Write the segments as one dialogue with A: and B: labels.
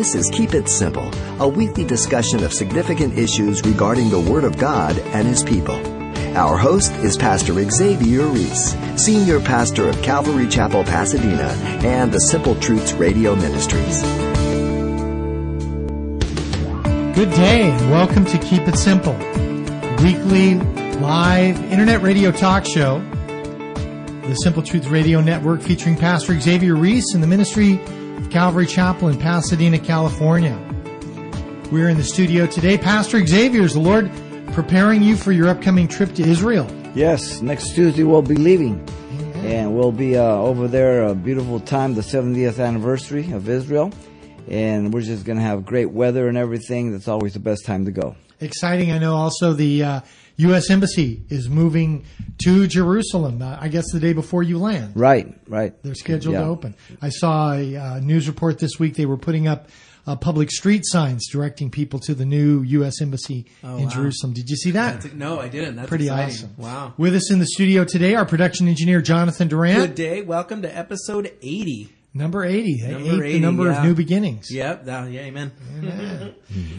A: This is Keep It Simple, a weekly discussion of significant issues regarding the Word of God and His people. Our host is Pastor Xavier Reese, Senior Pastor of Calvary Chapel, Pasadena, and the Simple Truths Radio Ministries.
B: Good day, and welcome to Keep It Simple, weekly live internet radio talk show, the Simple Truth Radio Network featuring Pastor Xavier Reese and the ministry Calvary Chapel in Pasadena, California. We're in the studio today. Pastor Xavier, is the Lord preparing you for your upcoming trip to Israel?
C: Yes, next Tuesday we'll be leaving. And we'll be uh, over there, a beautiful time, the 70th anniversary of Israel. And we're just going to have great weather and everything. That's always the best time to go.
B: Exciting. I know also the uh, U.S. Embassy is moving to Jerusalem, uh, I guess the day before you land.
C: Right, right.
B: They're scheduled
C: Yeah.
B: to open. I saw a uh, news report this week. They were putting up uh, public street signs directing people to the new U.S. Embassy
D: Oh,
B: in
D: wow.
B: Jerusalem. Did you see that?
D: That's, no, I didn't. That's
B: Pretty
D: exciting.
B: awesome.
D: Wow.
B: With us in the studio today, our production engineer, Jonathan Durant.
D: Good day. Welcome to episode 80.
B: Number 80.
D: Number
B: Eight, the
D: 80,
B: number of new beginnings.
D: Yep. That, yeah, amen.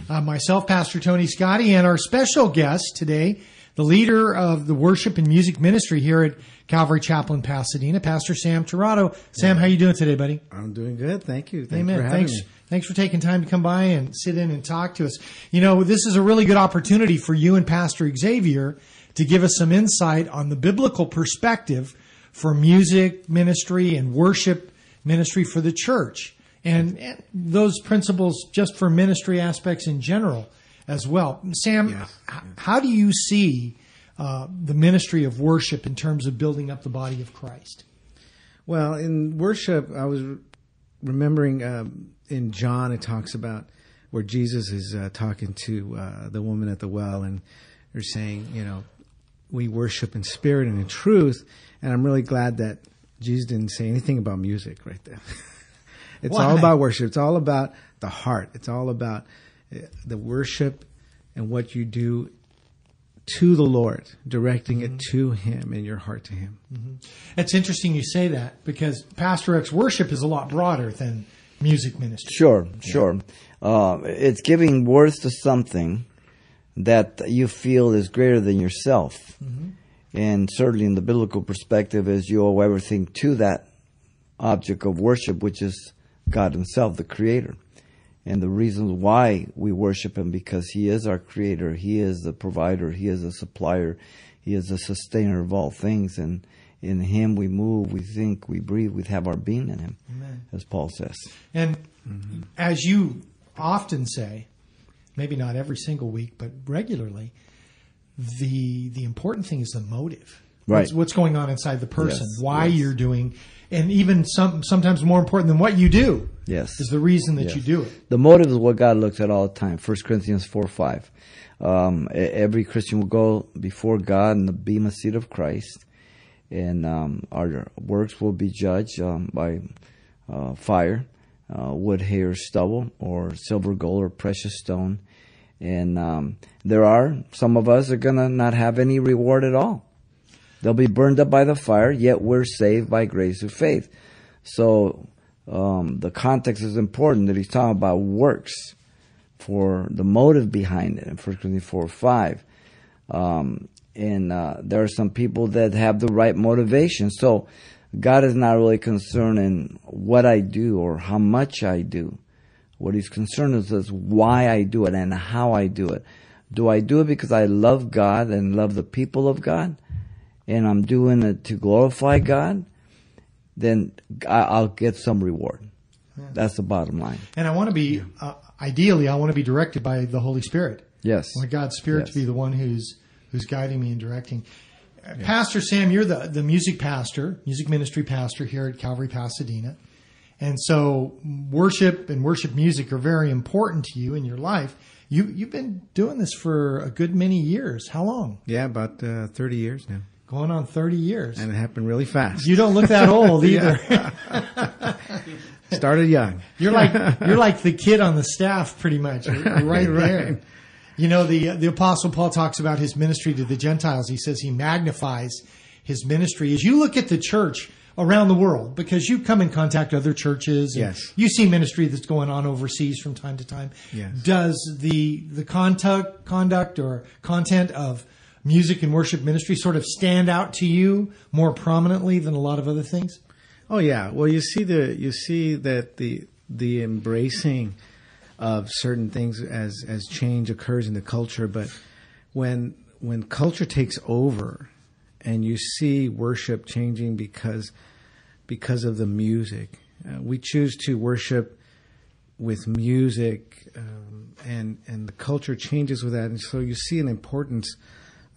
B: Uh, myself, Pastor Tony Scotti, and our special guest today, the leader of the worship and music ministry here at Calvary Chapel in Pasadena, Pastor Sam Tirado. Sam, how you doing today, buddy?
E: I'm doing good. Thank you. Thanks
B: Amen. Thanks.
E: me.
B: Thanks for taking time to come by and sit in and talk to us. You know, this is a really good opportunity for you and Pastor Xavier to give us some insight on the biblical perspective for music ministry and worship ministry for the church. And, and those principles just for ministry aspects in general as well. Sam,
E: Yes,
B: h- how do you see uh, the ministry of worship in terms of building up the body of Christ?
E: Well, in worship, I was remembering um, in John, it talks about where Jesus is uh, talking to uh, the woman at the well, and they're saying, you know, we worship in spirit and in truth. And I'm really glad that Jesus didn't say anything about music right there. it's
B: Why?
E: all about worship. It's all about the heart. It's all about the worship and what you do to the Lord, directing it mm-hmm. to Him and your heart to Him. Mm-hmm.
B: It's interesting you say that because Pastor X worship is a lot broader than music ministry.
C: Sure, sure. Uh, it's giving worth to something that you feel is greater than yourself. Mm-hmm. And certainly in the biblical perspective is you owe everything to that object of worship, which is God himself, the creator. And the reasons why we worship him because he is our creator, he is the provider, he is the supplier, he is the sustainer of all things and in him we move, we think, we breathe, we have our being in him, as Paul says.
B: And mm-hmm. as you often say, maybe not every single week, but regularly, the the important thing is the motive.
C: Right.
B: What's, what's going on inside the person,
C: Yes,
B: why
C: yes.
B: you're doing, and even some sometimes more important than what you do
C: Yes.
B: is the reason that
C: Yes.
B: you do it.
C: The motive is what God looks at all the time. 1 Corinthians 4 5. Um, every Christian will go before God in the bema seat of Christ, and um, our works will be judged um, by uh, fire, uh, wood, hay, or stubble, or silver, gold, or precious stone. And um, there are some of us are going to not have any reward at all. They'll be burned up by the fire, yet we're saved by grace through faith. So um, the context is important that he's talking about works for the motive behind it in 1 Corinthians 4 5. Um, and uh, there are some people that have the right motivation. So God is not really concerned in what I do or how much I do. What he's concerned is, is why I do it and how I do it. Do I do it because I love God and love the people of God? And I'm doing it to glorify God? Then I- I'll get some reward. That's the bottom line.
B: And I want to be uh, ideally, I want to be directed by the Holy Spirit.
C: Yes.
B: I want God's Spirit
C: Yes.
B: to be the one who's who's guiding me and directing. Uh, Pastor Sam, you're the the music pastor, music ministry pastor here at Calvary Pasadena, and so worship and worship music are very important to you in your life. You you've been doing this for a good many years. How long?
E: Yeah, about uh, 30 years now.
B: Going on thirty years.
E: And it happened really fast.
B: you don't look that old either.
E: Started young.
B: You're like you're like the kid on the staff, pretty much, You're right there.
E: Right.
B: You know, the the Apostle Paul talks about his ministry to the Gentiles. He says he magnifies his ministry. As you look at the church, around the world because you come in contact other churches. And
E: Yes.
B: You see ministry that's going on overseas from time to time.
E: Yes.
B: Does the the conduct conduct or content of music and worship ministry sort of stand out to you more prominently than a lot of other things?
E: Oh yeah. Well, you see the you see that the the embracing of certain things as as change occurs in the culture, but when when culture takes over and you see worship changing because because of the music, uh, we choose to worship with music, um, and and the culture changes with that, and so you see an importance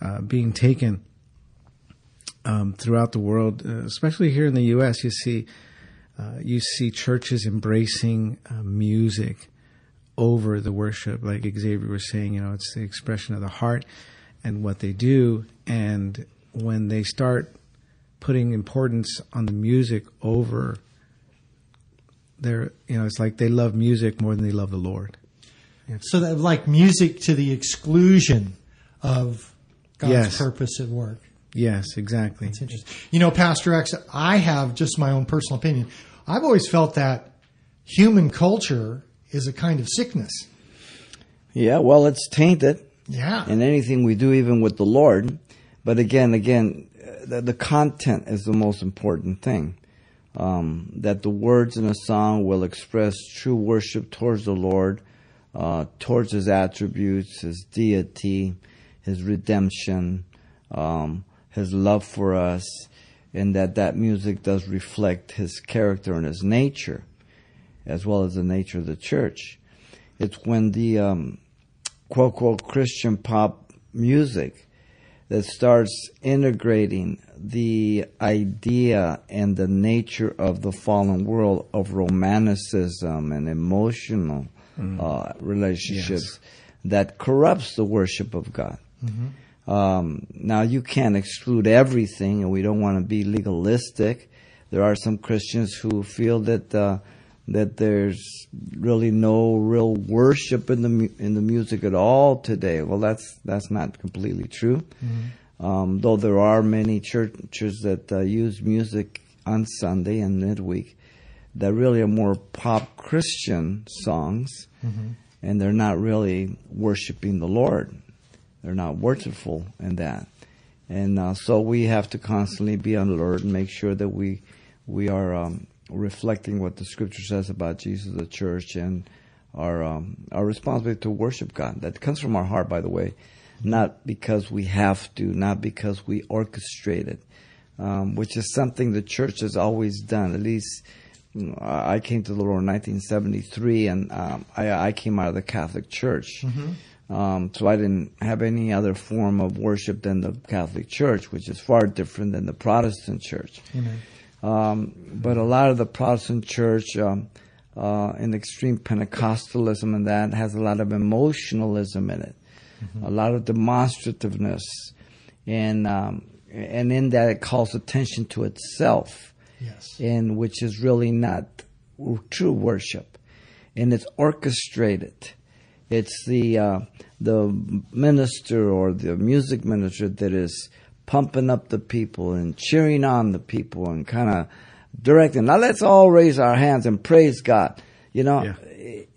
E: uh, being taken um, throughout the world, uh, especially here in the U.S. You see, uh, you see churches embracing uh, music over the worship, like Xavier was saying. You know, it's the expression of the heart and what they do. And when they start putting importance on the music over their, you know, it's like they love music more than they love the Lord.
B: So that like music to the exclusion of God's
E: Yes.
B: purpose at work.
E: Yes, exactly.
B: It's interesting. You know, Pastor X, I have just my own personal opinion. I've always felt that human culture is a kind of sickness.
C: Yeah, well, it's tainted
B: Yeah.
C: in anything we do, even with the Lord. But again, again, uh, the, the content is the most important thing. Um, that the words in a song will express true worship towards the Lord, uh, towards His attributes, His deity, His redemption, um, His love for us, and that that music does reflect His character and His nature, as well as the nature of the church. It's when the um, quote quote Christian pop music that starts integrating the idea and the nature of the fallen world of romanticism and emotional uh, relationships that corrupts the worship of God. Um, now you can't exclude everything, and we don't want to be legalistic. There are some Christians who feel that uh, that there's really no real worship in the mu- in the music at all today. Well, that's that's not completely true. Um, though there are many churches that uh, use music on Sunday and midweek that really are more pop Christian songs, and they're not really worshiping the Lord. They're not worshipful in that, and uh, so we have to constantly be on alert and make sure that we we are um, reflecting what the Scripture says about Jesus, the church, and our um, our responsibility to worship God. That comes from our heart, by the way, not because we have to, not because we orchestrate it, um, which is something the church has always done. At least you know, I came to the Lord in 1973, and um, I, I came out of the Catholic Church. Um, so I didn't have any other form of worship than the Catholic Church, which is far different than the Protestant Church. Um, but a lot of the Protestant Church, um, uh, in extreme Pentecostalism, and that has a lot of emotionalism in it, a lot of demonstrativeness, and um, and in that it calls attention to itself
B: Yes.
C: and which is really not true worship, and it's orchestrated. It's the uh, the minister or the music minister that is pumping up the people and cheering on the people and kind of directing. Now let's all raise our hands and praise God. You know,
E: Yeah.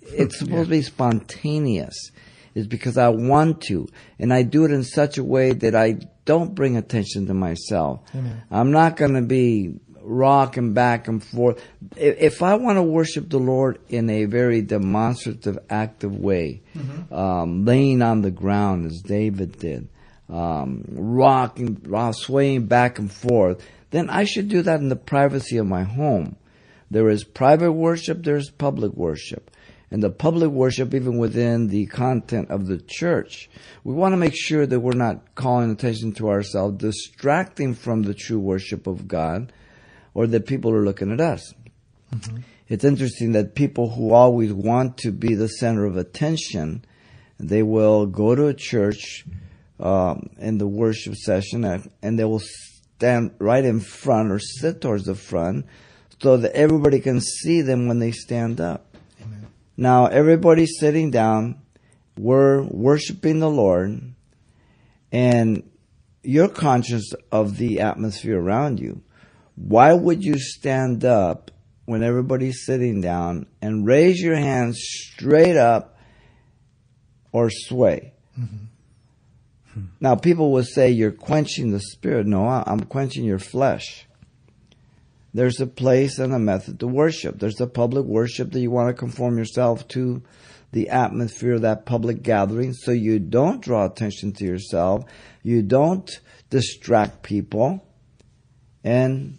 C: it's supposed to be spontaneous. It's because I want to, and I do it in such a way that I don't bring attention to myself.
B: Amen.
C: I'm not going to be rocking back and forth. If I want to worship the Lord in a very demonstrative, active way, um, laying on the ground as David did, um, rocking, rock, swaying back and forth, then I should do that in the privacy of my home. There is private worship, there's public worship. And the public worship, even within the content of the church, we want to make sure that we're not calling attention to ourselves, distracting from the true worship of God, or that people are looking at us. It's interesting that people who always want to be the center of attention, they will go to a church um, in the worship session and, and they will stand right in front or sit towards the front so that everybody can see them when they stand up. Now, everybody's sitting down, we're worshiping the Lord, and you're conscious of the atmosphere around you. Why would you stand up when everybody's sitting down and raise your hands straight up or sway? Now, people will say you're quenching the spirit. No, I'm quenching your flesh. There's a place and a method to worship. There's a public worship that you want to conform yourself to the atmosphere of that public gathering so you don't draw attention to yourself, you don't distract people, and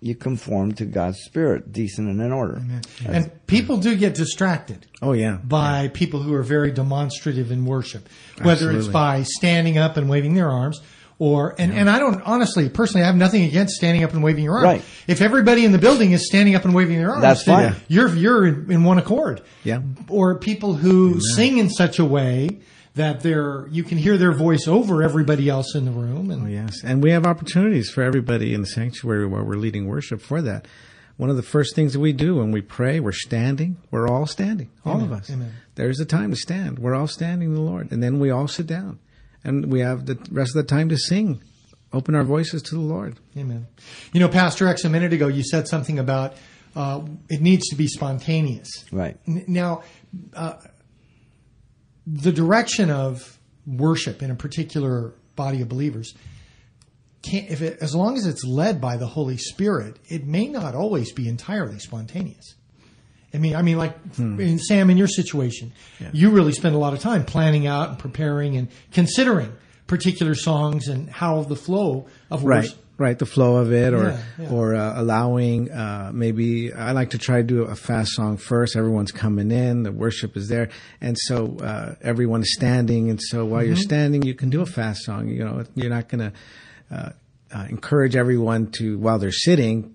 C: you conform to God's spirit, decent and in order.
B: And people do get distracted
E: Oh yeah.
B: by people who are very demonstrative in worship, whether it's by standing up and waving their arms. Or and, and I don't honestly personally I have nothing against standing up and waving your arms.
C: Right.
B: If everybody in the building is standing up and waving their arms,
C: That's fine.
B: You're you're in, in one accord.
E: Yeah.
B: Or people who sing in such a way that they're you can hear their voice over everybody else in the room. And
E: Oh, yes. And we have opportunities for everybody in the sanctuary while we're leading worship for that. One of the first things that we do when we pray, we're standing. We're all standing, all of us.
B: Amen.
E: There's a time to stand. We're all standing in the Lord. And then we all sit down. And we have the rest of the time to sing, open our voices to the Lord.
B: Amen. You know, Pastor X, a minute ago, you said something about uh, it needs to be spontaneous.
C: Right.
B: N- Now, uh, the direction of worship in a particular body of believers, can if it, as long as it's led by the Holy Spirit, it may not always be entirely spontaneous. I mean, I mean, like hmm. in Sam, in your situation, you really spend a lot of time planning out and preparing and considering particular songs and how the flow of
E: Right.
B: worship.
E: Right. The flow of it or,
B: Yeah, yeah.
E: or uh, allowing, uh, maybe I like to try to do a fast song first. Everyone's coming in. The worship is there. And so, uh, everyone is standing. And so while
B: Mm-hmm.
E: you're standing, you can do a fast song. You know, you're not going to, uh, uh, encourage everyone to, while they're sitting,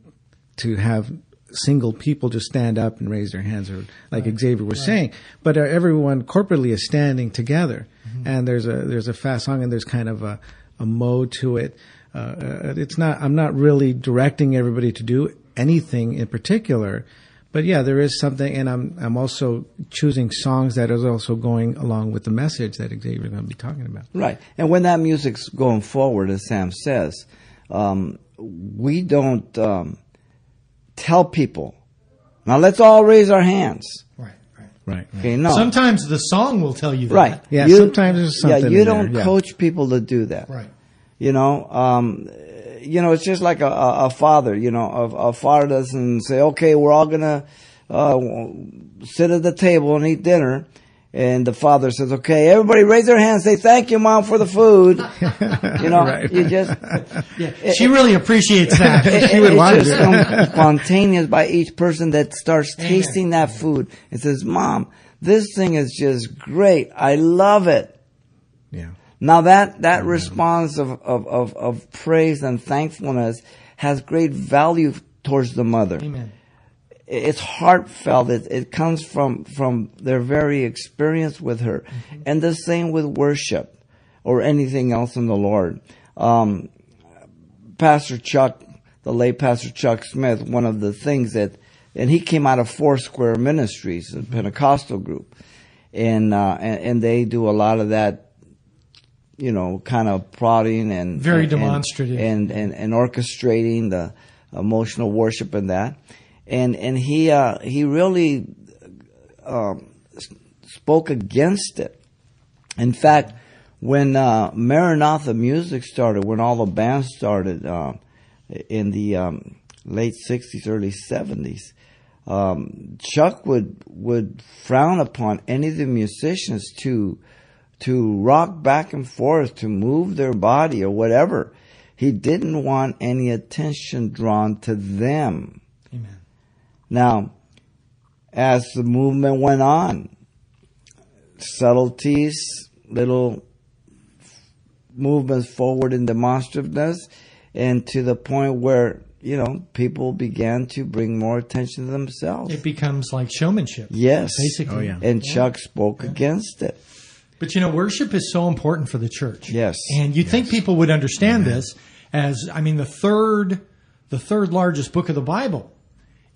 E: to have single people just stand up and raise their hands or like Xavier was saying, but uh, everyone corporately is standing together
B: Mm-hmm.
E: and there's a, there's a fast song and there's kind of a, a mode to it. Uh, uh, it's not, I'm not really directing everybody to do anything in particular, but yeah, there is something and I'm, I'm also choosing songs that is also going along with the message that Xavier is going to be talking about.
C: Right. And when that music's going forward, as Sam says, um, we don't um, tell people, now let's all raise our hands.
B: Right, right.
E: Right.
C: Okay, no.
B: Sometimes the song will tell you that.
C: right.
E: Yeah, sometimes there's something
C: Yeah, you
E: in
C: don't
E: there, yeah.
C: coach people to do that.
B: Right.
C: You know, um, you know, it's just like a, a, a father. You know, a, a father doesn't say, "Okay, we're all gonna uh, sit at the table and eat dinner," and the father says, "Okay, everybody raise their hands, say thank you, mom, for the food." you know,
E: Right.
C: you just
B: Yeah. she really appreciates that.
C: it,
E: She would
C: it's
E: want
C: just
E: it.
C: come spontaneous by each person that starts tasting that food and says, "Mom, this thing is just great. I love it."
E: Yeah.
C: Now that that response of, of, of, of praise and thankfulness has great value towards the mother.
B: Amen.
C: It's heartfelt. It, it comes from from their very experience with her, and the same with worship or anything else in the Lord. Um, Pastor Chuck, the late Pastor Chuck Smith, one of the things that, and he came out of Four Square Ministries, a Pentecostal group, and uh, and, and they do a lot of that you know, kind of prodding and
B: Very
C: and-
B: demonstrative.
C: and, and and orchestrating the emotional worship and that, and and he uh, he really um, spoke against it. In fact, when uh, Maranatha music started, when all the bands started uh, in the um, late '60s, early '70s, um, Chuck would would frown upon any of the musicians to to rock back and forth, to move their body or whatever. He didn't want any attention drawn to them.
B: Amen.
C: Now, as the movement went on, subtleties, little movements forward in demonstrativeness, and to the point where, you know, people began to bring more attention to themselves.
B: It becomes like showmanship.
C: yes.
B: Basically.
E: Oh, yeah.
C: And Chuck spoke against it.
B: But you know, worship is so important for the church.
C: Yes.
B: And you'd think people would understand this as, I mean, the third, the third largest book of the Bible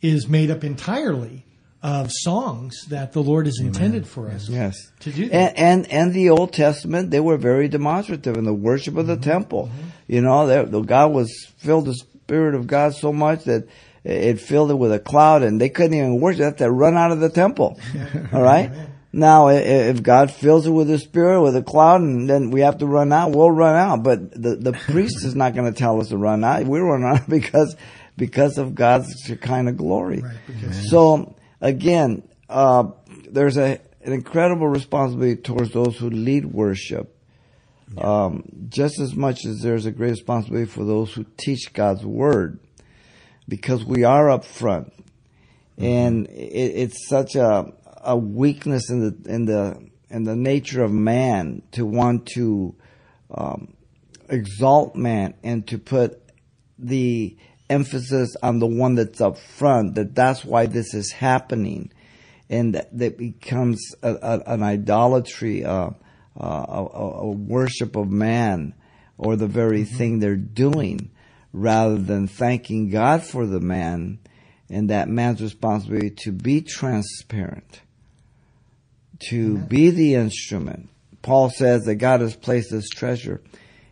B: is made up entirely of songs that the Lord has intended for us
C: Yes.
B: to do. That.
C: And, and and the Old Testament, they were very demonstrative in the worship of the
B: Mm-hmm.
C: temple. You know, they, the God was filled his Spirit of God so much that it filled it with a cloud and they couldn't even worship. They had to run out of the temple. All right. Now, if God fills it with the Spirit, with a cloud, and then we have to run out, we'll run out. But the, the priest is not going to tell us to run out. We run out because, because of God's kind of glory.
B: Right, because-
C: So again, uh, there's a, an incredible responsibility towards those who lead worship. Um, just as much as there's a great responsibility for those who teach God's word, because we are up front, and it, it's such a a weakness in the in the in the nature of man to want to um, exalt man and to put the emphasis on the one that's up front. That that's why this is happening, and that, that becomes a, a, an idolatry, uh, uh, a, a, a worship of man, or the very thing they're doing, rather than thanking God for the man and that man's responsibility to be transparent, to be the instrument. Paul says that God has placed this treasure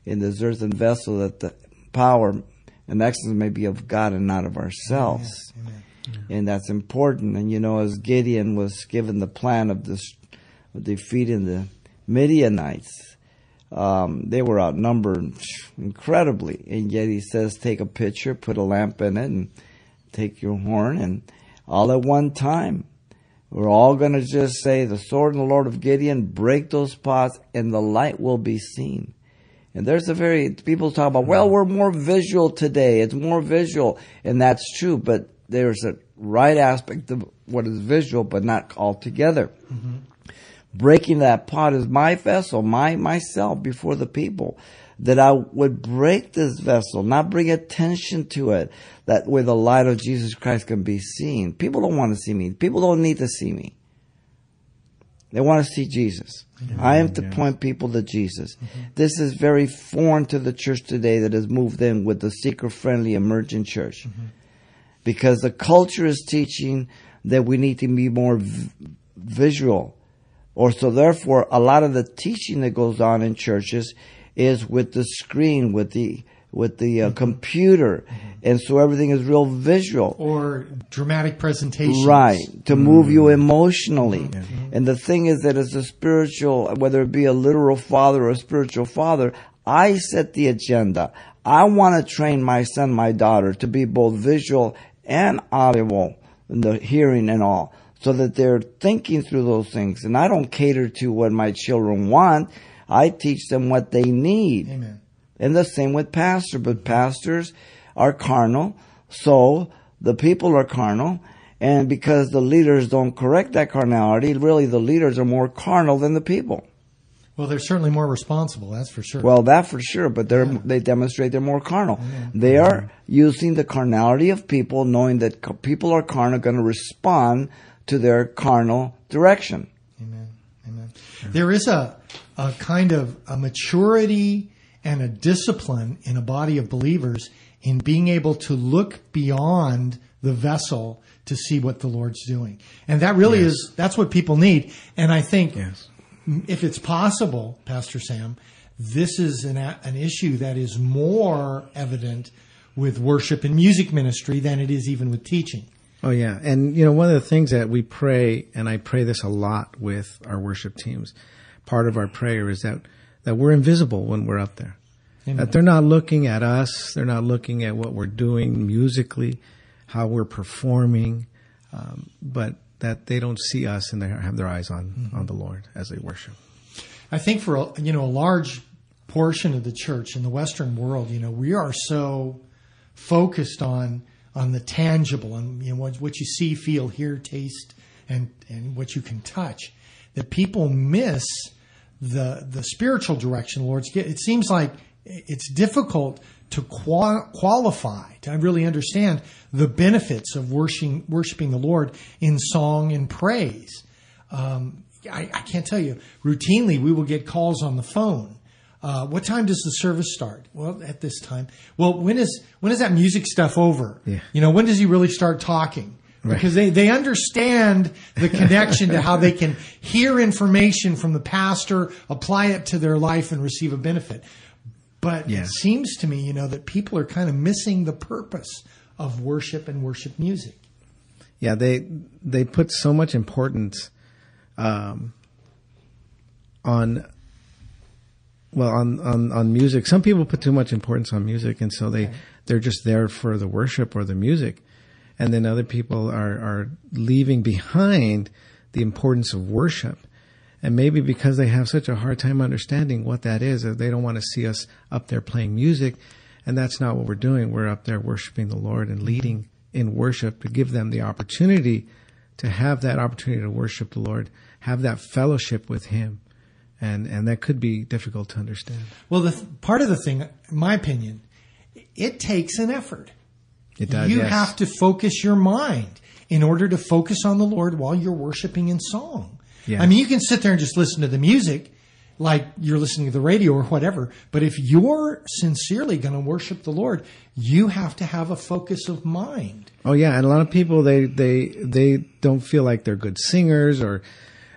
C: in this earthen vessel that the power and excellence may be of God and not of ourselves. And that's important. And you know, as Gideon was given the plan of this of defeating the Midianites, um, they were outnumbered incredibly. And yet he says, take a pitcher, put a lamp in it, and take your horn, and all at one time. We're all going to just say, the sword and the Lord of Gideon, break those pots, and the light will be seen. And there's a very, people talk about, well, we're more visual today. It's more visual. And that's true, but there's a right aspect of what is visual, but not altogether. Mm-hmm. Breaking that pot is my vessel, my, myself before the people. That I would break this vessel, not bring attention to it, that where the light of Jesus Christ can be seen. People don't want to see me. People don't need to see me. They want to see Jesus. I am to point people to Jesus. This is very foreign to the church today that has moved in with the seeker friendly emergent church. Because the culture is teaching that we need to be more v- visual. Or so therefore a lot of the teaching that goes on in churches is with the screen, with the with the uh, computer. And so everything is real visual.
B: or dramatic presentation,
C: Right, to move you emotionally. And the thing is that as a spiritual, whether it be a literal father or a spiritual father, I set the agenda. I want to train my son, my daughter to be both visual and audible in the hearing and all, so that they're thinking through those things. And I don't cater to what my children want. I teach them what they need.
B: Amen.
C: And the same with pastors, but pastors are carnal, so the people are carnal, and because the leaders don't correct that carnality, really the leaders are more carnal than the people.
B: Well, they're certainly more responsible, that's for sure.
C: Well, that for sure, but they're, they demonstrate they're more carnal. They are using the carnality of people, knowing that people are carnal, going to respond to their carnal direction.
B: Amen. Amen. There is a, a kind of a maturity and a discipline in a body of believers in being able to look beyond the vessel to see what the Lord's doing. And that really is, that's what people need. And I think
E: Yes.
B: if it's possible, Pastor Sam, this is an, an issue that is more evident with worship and music ministry than it is even with teaching.
E: Oh yeah, and you know one of the things that we pray, and I pray this a lot with our worship teams. Part of our prayer is that that we're invisible when we're up there. That they're not looking at us, they're not looking at what we're doing musically, how we're performing, um, but that they don't see us and they have their eyes on on the Lord as they worship.
B: I think for a, you know a large portion of the church in the Western world, you know, we are so focused on on the tangible and you know what, what you see, feel, hear, taste, and and what you can touch, that people miss the the spiritual direction the Lord's. It seems like it's difficult to qua- qualify to really understand the benefits of worshiping worshiping the Lord in song and praise. Um, I, I can't tell you. Routinely, we will get calls on the phone. Uh, what time does the service start? Well, at this time. Well, when is when is that music stuff over?
E: Yeah.
B: You know, when does he really start talking? Because they, they understand the connection to how they can hear information from the pastor, apply it to their life, and receive a benefit. But
E: Yeah.
B: it seems to me, you know, that people are kind of missing the purpose of worship and worship music.
E: Yeah, they they put so much importance um, on well on, on on music. Some people put too much importance on music, and so they they're just there for the worship or the music, and then other people are are leaving behind the importance of worship. And maybe because they have such a hard time understanding what that is, they don't want to see us up there playing music. And that's not what we're doing. We're up there worshiping the Lord and leading in worship to give them the opportunity to have that opportunity to worship the Lord, have that fellowship with Him. And, and that could be difficult to understand.
B: Well, the th- part of the thing, in my opinion, it takes an effort.
E: It does.
B: you
E: yes.
B: have to focus your mind in order to focus on the Lord while you're worshiping in song.
E: Yes.
B: I mean, you can sit there and just listen to the music like you're listening to the radio or whatever, but if you're sincerely going to worship the Lord, you have to have a focus of mind.
E: Oh yeah, and a lot of people they they they don't feel like they're good singers or,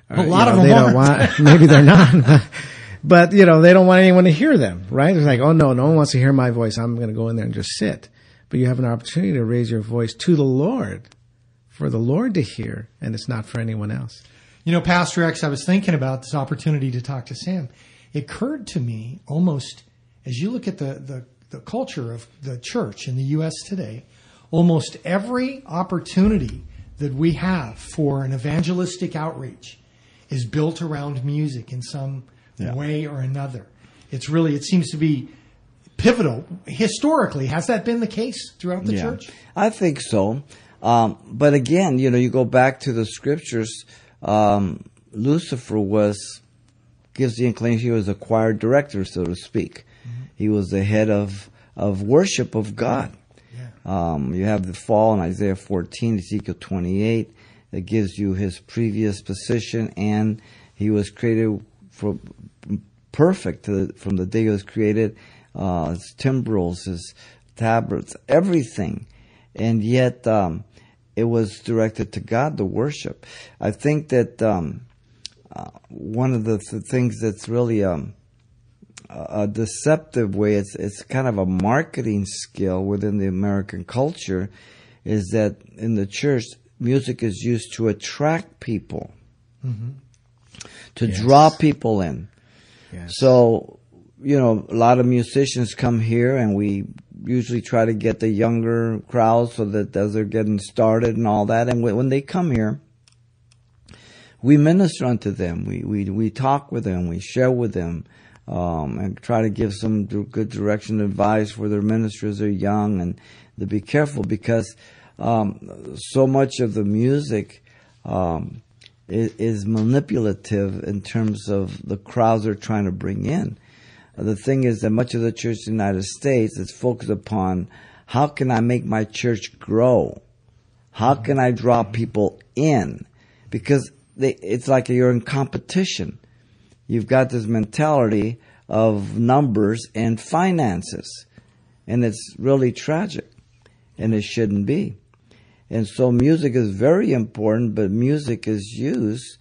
E: or
B: A lot
E: you
B: of
E: know,
B: them
E: they don't
B: aren't.
E: want maybe they're not. But, but you know they don't want anyone to hear them, right? It's like oh no, no one wants to hear my voice. I'm going to go in there and just sit. But you have an opportunity to raise your voice to the Lord, for the Lord to hear, and it's not for anyone else.
B: You know, Pastor X, I was thinking about this opportunity to talk to Sam. It occurred to me almost as you look at the, the, the culture of the church in the U.S. today, almost every opportunity that we have for an evangelistic outreach is built around music in some
C: Yeah.
B: way or another. It's really, it seems to be pivotal. Historically, has that been the case throughout the church?
C: I think so. Um, but again, you know, you go back to the scriptures. Um, Lucifer was gives the inclination he was a choir director, so to speak. He was the head of of worship of God. Um, you have the fall in Isaiah 14, Ezekiel 28 that gives you his previous position, and he was created for perfect to the, from the day he was created. Uh, his timbrels, his tabrets, everything, and yet um, it was directed to God the worship. I think that um, uh, one of the th- things that's really um, a deceptive way, it's it's kind of a marketing skill within the American culture, is that in the church, music is used to attract people, to draw people in.
E: Yes.
C: So, you know, a lot of musicians come here and we usually try to get the younger crowd so that as they're getting started and all that. And when they come here, we minister unto them. We, we, we talk with them. We share with them. Um, and try to give some good direction advice for their ministers. They're young and to be careful because um, so much of the music um, is, is manipulative in terms of the crowds they're trying to bring in. The thing is that much of the church in the United States is focused upon how can I make my church grow? How can I draw people in? Because they, it's like you're in competition. You've got this mentality of numbers and finances. And it's really tragic. And it shouldn't be. And so music is very important, but music is used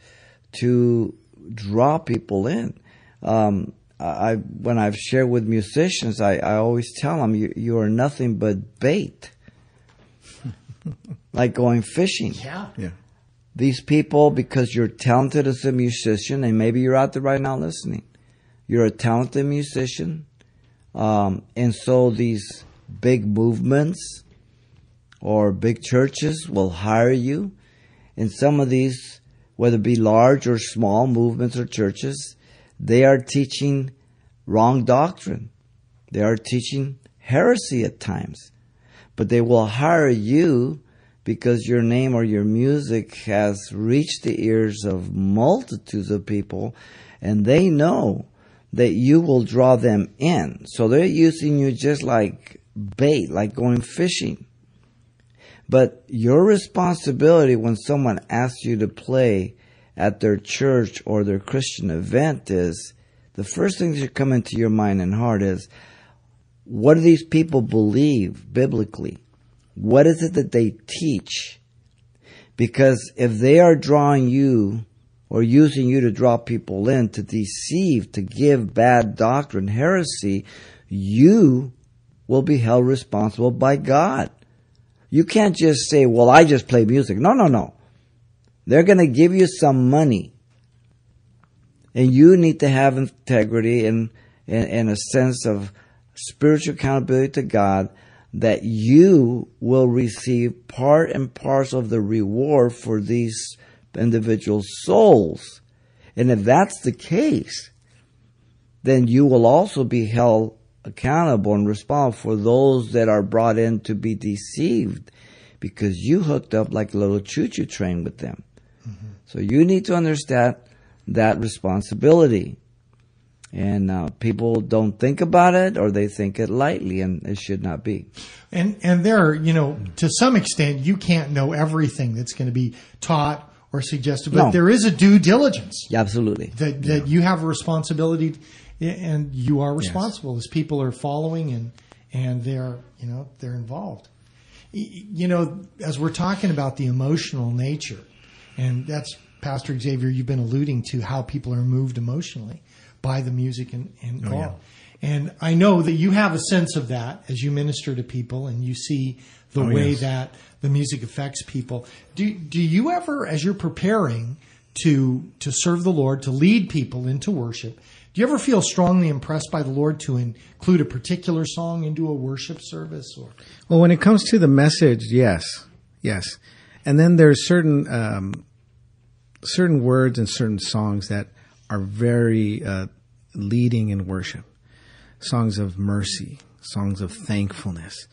C: to draw people in. Um, I, when I've shared with musicians, I, I always tell them, you, you are nothing but bait. like going fishing
B: Yeah.
E: Yeah.
C: these people because you're talented as a musician, and maybe you're out there right now listening. You're a talented musician, um, and so these big movements or big churches will hire you. And some of these, whether it be large or small movements or churches, they are teaching wrong doctrine. They are teaching heresy at times. But they will hire you because your name or your music has reached the ears of multitudes of people and they know that you will draw them in. So they're using you just like bait, like going fishing. But your responsibility when someone asks you to play at their church or their Christian event is the first thing that should come into your mind and heart is what do these people believe biblically? What is it that they teach? Because if they are drawing you or using you to draw people in, to deceive, to give bad doctrine, heresy, you will be held responsible by God. You can't just say, well, I just play music. No, no, no. They're going to give you some money. And you need to have integrity and, and, and a sense of spiritual accountability to God that you will receive part and parcel of the reward for these individual souls. And if that's the case, then you will also be held accountable and responsible for those that are brought in to be deceived because you hooked up like a little choo-choo train with them. Mm-hmm. So you need to understand that responsibility. And uh, people don't think about it or they think it lightly and it should not be.
B: And, and there, you know, to some extent, you can't know everything that's going to be taught or suggested, but no. there is a due diligence.
C: Yeah, absolutely.
B: That, that yeah. you have a responsibility and you are responsible yes. as people are following and, and they're, you know, they're involved. You know, as we're talking about the emotional nature, and that's Pastor Xavier, you've been alluding to how people are moved emotionally by the music and, and oh, yeah. And I know that you have a sense of that as you minister to people and you see the oh, way yes. that the music affects people. Do do you ever, as you're preparing to to serve the Lord, to lead people into worship, do you ever feel strongly impressed by the Lord to include a particular song into a worship service? Or
E: well, when it comes to the message, yes, yes, and then there's certain um, certain words and certain songs that are very uh, leading in worship, songs of mercy, songs of thankfulness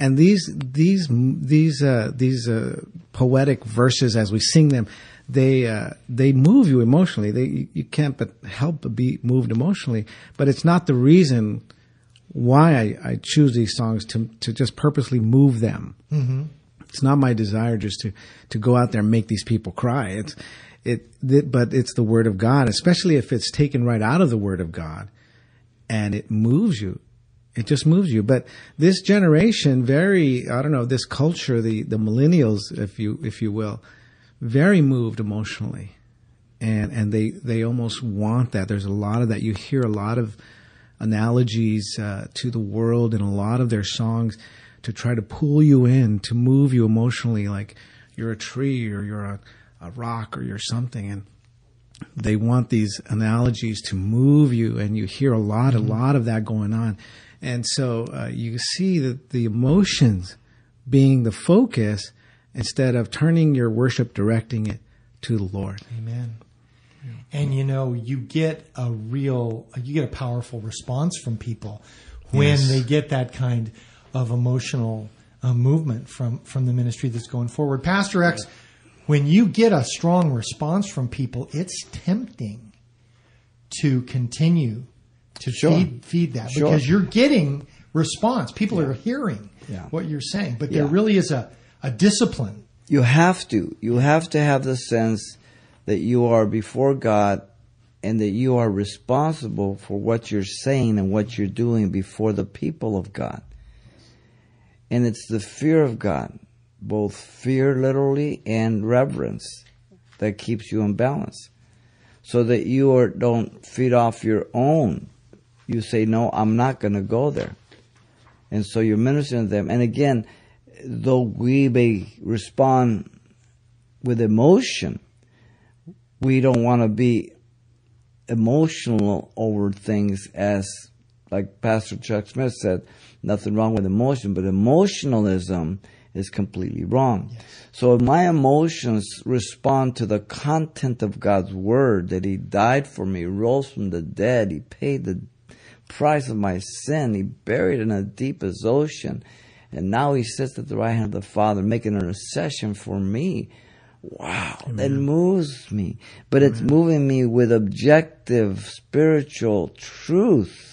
E: and these these these uh, these uh, poetic verses as we sing them, they uh, they move you emotionally. They you can't but help but be moved emotionally. But it's not the reason why I, I choose these songs to to just purposely move them. Mm-hmm. It's not my desire just to to go out there and make these people cry. It's it, it but it's the word of God, especially if it's taken right out of the word of God, and it moves you it just moves you. But this generation, very, I don't know, this culture, the, the millennials, if you, if you will, very moved emotionally. And, and they, they almost want that. There's a lot of that. You hear a lot of analogies uh, to the world in a lot of their songs to try to pull you in, to move you emotionally, like you're a tree or you're a, a rock or you're something. And they want these analogies to move you, and you hear a lot, a mm-hmm. lot of that going on. And so uh, you see that the emotions being the focus instead of turning your worship, directing it to the Lord.
B: Amen. And you know, you get a real, you get a powerful response from people when yes. they get that kind of emotional uh, movement from from the ministry that's going forward. Pastor X, when you get a strong response from people, it's tempting to continue to sure. feed feed that sure. because you're getting response. People yeah. are hearing yeah. what you're saying, but there really is a, a discipline.
C: You have to. You have to have the sense that you are before God and that you are responsible for what you're saying and what you're doing before the people of God. And it's the fear of God, both fear literally and reverence, that keeps you in balance. So that you are, don't feed off your own you say, no, I'm not going to go there. And so you're ministering to them. And again, though we may respond with emotion, we don't want to be emotional over things as, like Pastor Chuck Smith said, nothing wrong with emotion, but emotionalism is completely wrong. Yes. So if my emotions respond to the content of God's word, that He died for me, rose from the dead, He paid the price of my sin. He buried in the deepest ocean. And now he sits at the right hand of the Father, making an intercession for me. Wow, Amen. that moves me. But Amen. it's moving me with objective spiritual truth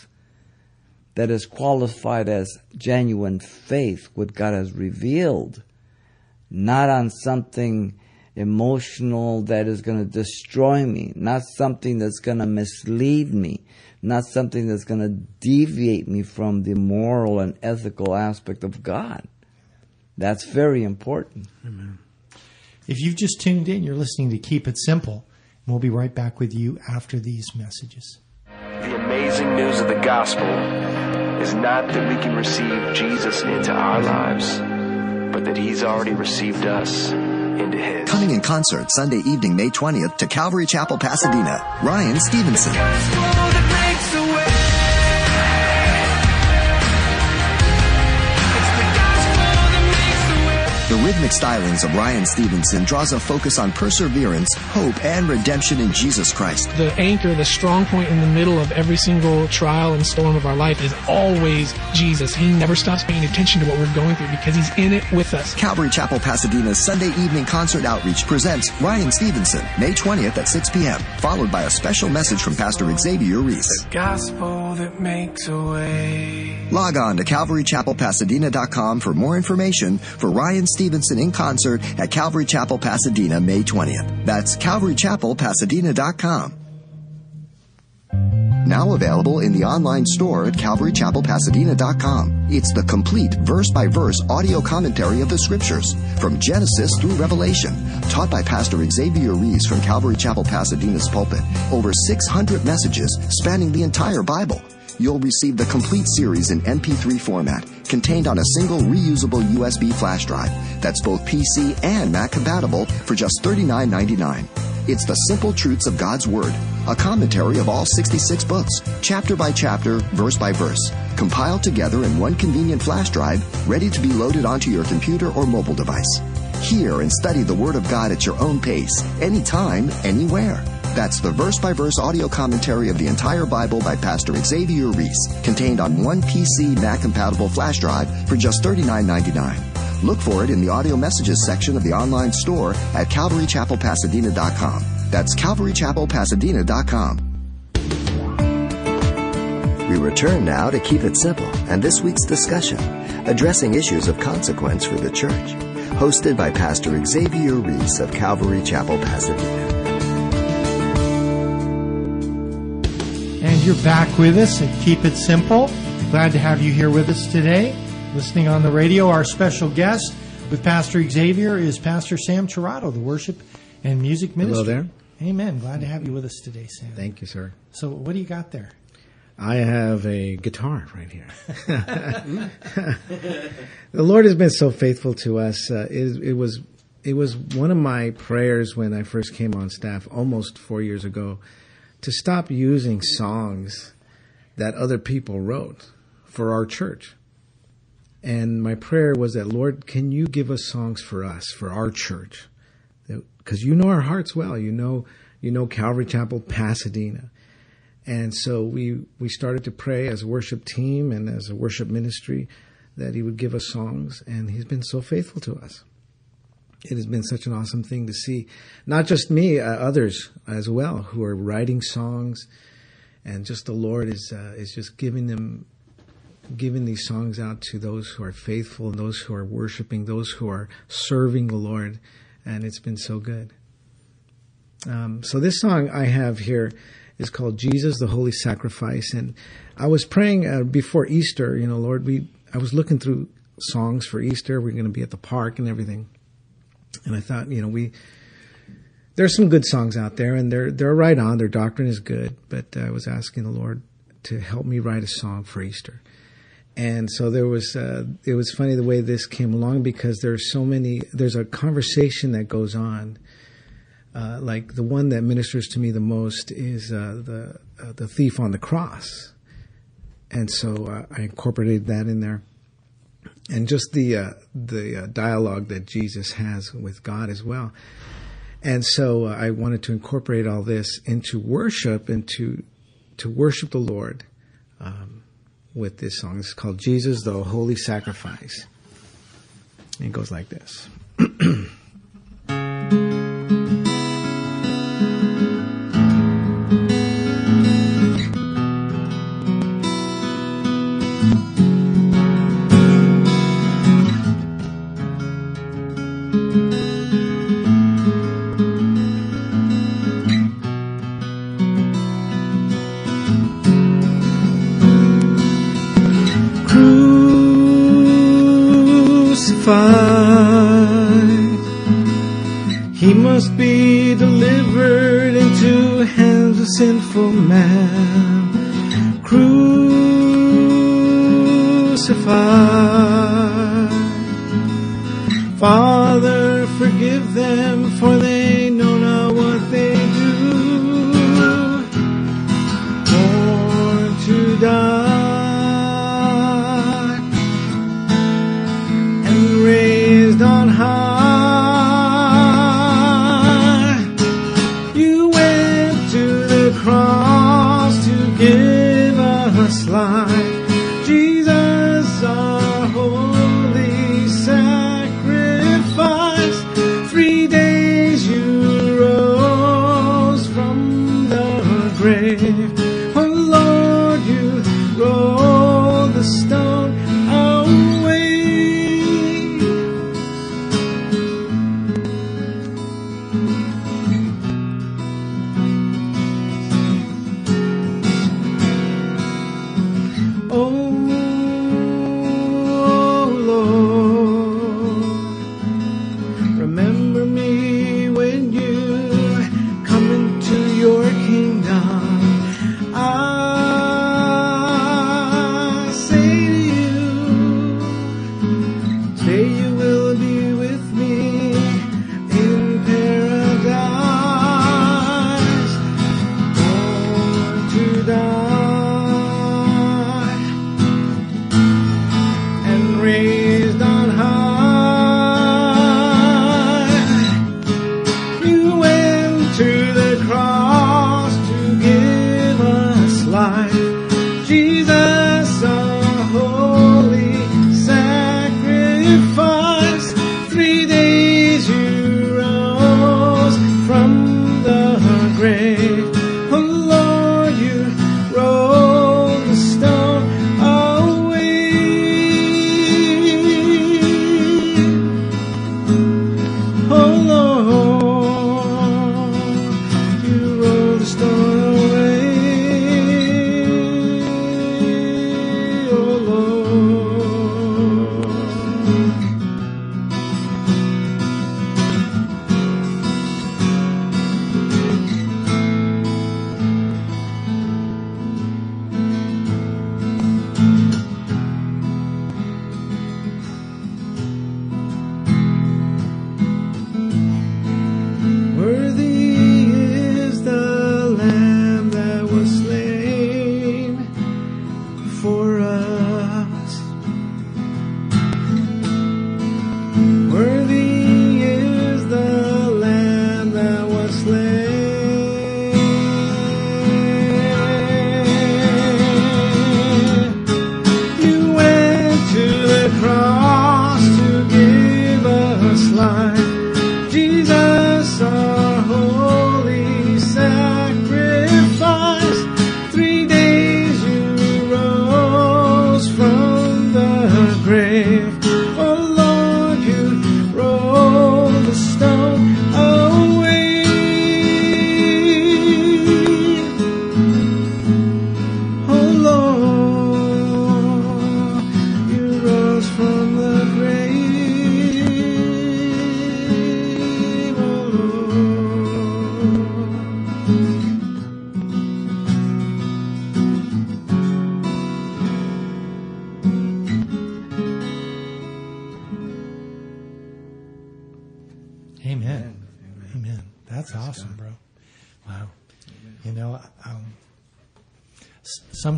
C: that is qualified as genuine faith, what God has revealed, not on something emotional that is going to destroy me, not something that's going to mislead me, not something that's going to deviate me from the moral and ethical aspect of God. That's very important.
B: Amen. If you've just tuned in, you're listening to Keep It Simple. We'll be right back with you after these messages.
F: The amazing news of the gospel is not that we can receive Jesus into our lives, but that he's already received us into his.
A: Coming in concert Sunday evening, May 20th to Calvary Chapel, Pasadena, Ryan Stevenson. The rhythmic stylings of Ryan Stevenson draws a focus on perseverance, hope, and redemption in Jesus Christ.
G: The anchor, the strong point in the middle of every single trial and storm of our life is always Jesus. He never stops paying attention to what we're going through because he's in it with us.
A: Calvary Chapel, Pasadena's Sunday evening concert outreach presents Ryan Stevenson, May 20th at 6 p.m., followed by a special message from Pastor Xavier Reese.
F: The Gospel that makes a way.
A: Log on to CalvaryChapelPasadena.com for more information for Ryan Stevenson in concert at Calvary Chapel, Pasadena, May 20th. That's CalvaryChapelPasadena.com. Now available in the online store at CalvaryChapelPasadena.com. It's the complete verse by verse audio commentary of the scriptures from Genesis through Revelation, taught by Pastor Xavier Reese from Calvary Chapel Pasadena's pulpit. Over 600 messages spanning the entire Bible. You'll receive the complete series in MP3 format, contained on a single reusable USB flash drive that's both PC and Mac compatible for just $39.99. It's the simple truths of God's Word, a commentary of all 66 books, chapter by chapter, verse by verse, compiled together in one convenient flash drive, ready to be loaded onto your computer or mobile device. Hear and study the Word of God at your own pace, anytime, anywhere. That's the verse by verse audio commentary of the entire Bible by Pastor Xavier Reese, contained on one PC Mac compatible flash drive for just $39.99. Look for it in the audio messages section of the online store at CalvaryChapelPasadena.com. That's CalvaryChapelPasadena.com. We return now to Keep It Simple and this week's discussion, addressing issues of consequence for the church, hosted by Pastor Xavier Reese of Calvary Chapel, Pasadena.
B: You're back with us at Keep It Simple. Glad to have you here with us today. Listening on the radio, our special guest with Pastor Xavier is Pastor Sam Chirato, the worship and music minister.
E: Hello there.
B: Amen. Glad to have you with us today, Sam.
E: Thank you, sir.
B: So, what do you got there?
E: I have a guitar right here. the Lord has been so faithful to us. Uh, it, it was it was one of my prayers when I first came on staff almost four years ago to stop using songs that other people wrote for our church. And my prayer was that, Lord, can you give us songs for us, for our church? Because you know our hearts well. You know, you know Calvary Chapel, Pasadena. And so we, we started to pray as a worship team and as a worship ministry that he would give us songs. And he's been so faithful to us. It has been such an awesome thing to see, not just me, uh, others as well, who are writing songs, and just the Lord is uh, is just giving them, giving these songs out to those who are faithful and those who are worshiping, those who are serving the Lord, and it's been so good. Um, so this song I have here is called Jesus, the Holy Sacrifice, and I was praying uh, before Easter. You know, Lord, we I was looking through songs for Easter. We're going to be at the park and everything. And I thought, you know, we there's some good songs out there, and they're they're right on. Their doctrine is good, but I was asking the Lord to help me write a song for Easter. And so there was uh, it was funny the way this came along because there's so many. There's a conversation that goes on. Uh, like the one that ministers to me the most is uh, the uh, the thief on the cross, and so uh, I incorporated that in there and just the uh, the uh, dialogue that Jesus has with God as well. And so uh, I wanted to incorporate all this into worship and to to worship the Lord um, with this song. It's called Jesus, the Holy Sacrifice. And it goes like this.
H: to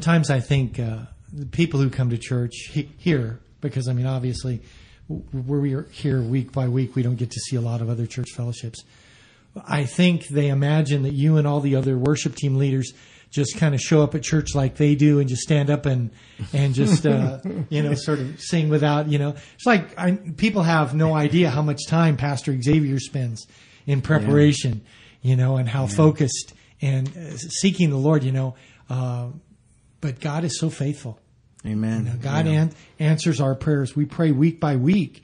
B: sometimes I think uh, the people who come to church he- here, because I mean, obviously, where we are here week by week, we don't get to see a lot of other church fellowships. I think they imagine that you and all the other worship team leaders just kind of show up at church like they do and just stand up and and just uh, you know sort of sing without you know. It's like I, people have no idea how much time Pastor Xavier spends in preparation you know and how focused and uh, seeking the Lord you know. Uh, but God is so faithful
H: Amen.
B: you know, God
H: Yeah.
B: an- answers our prayers. We pray week by week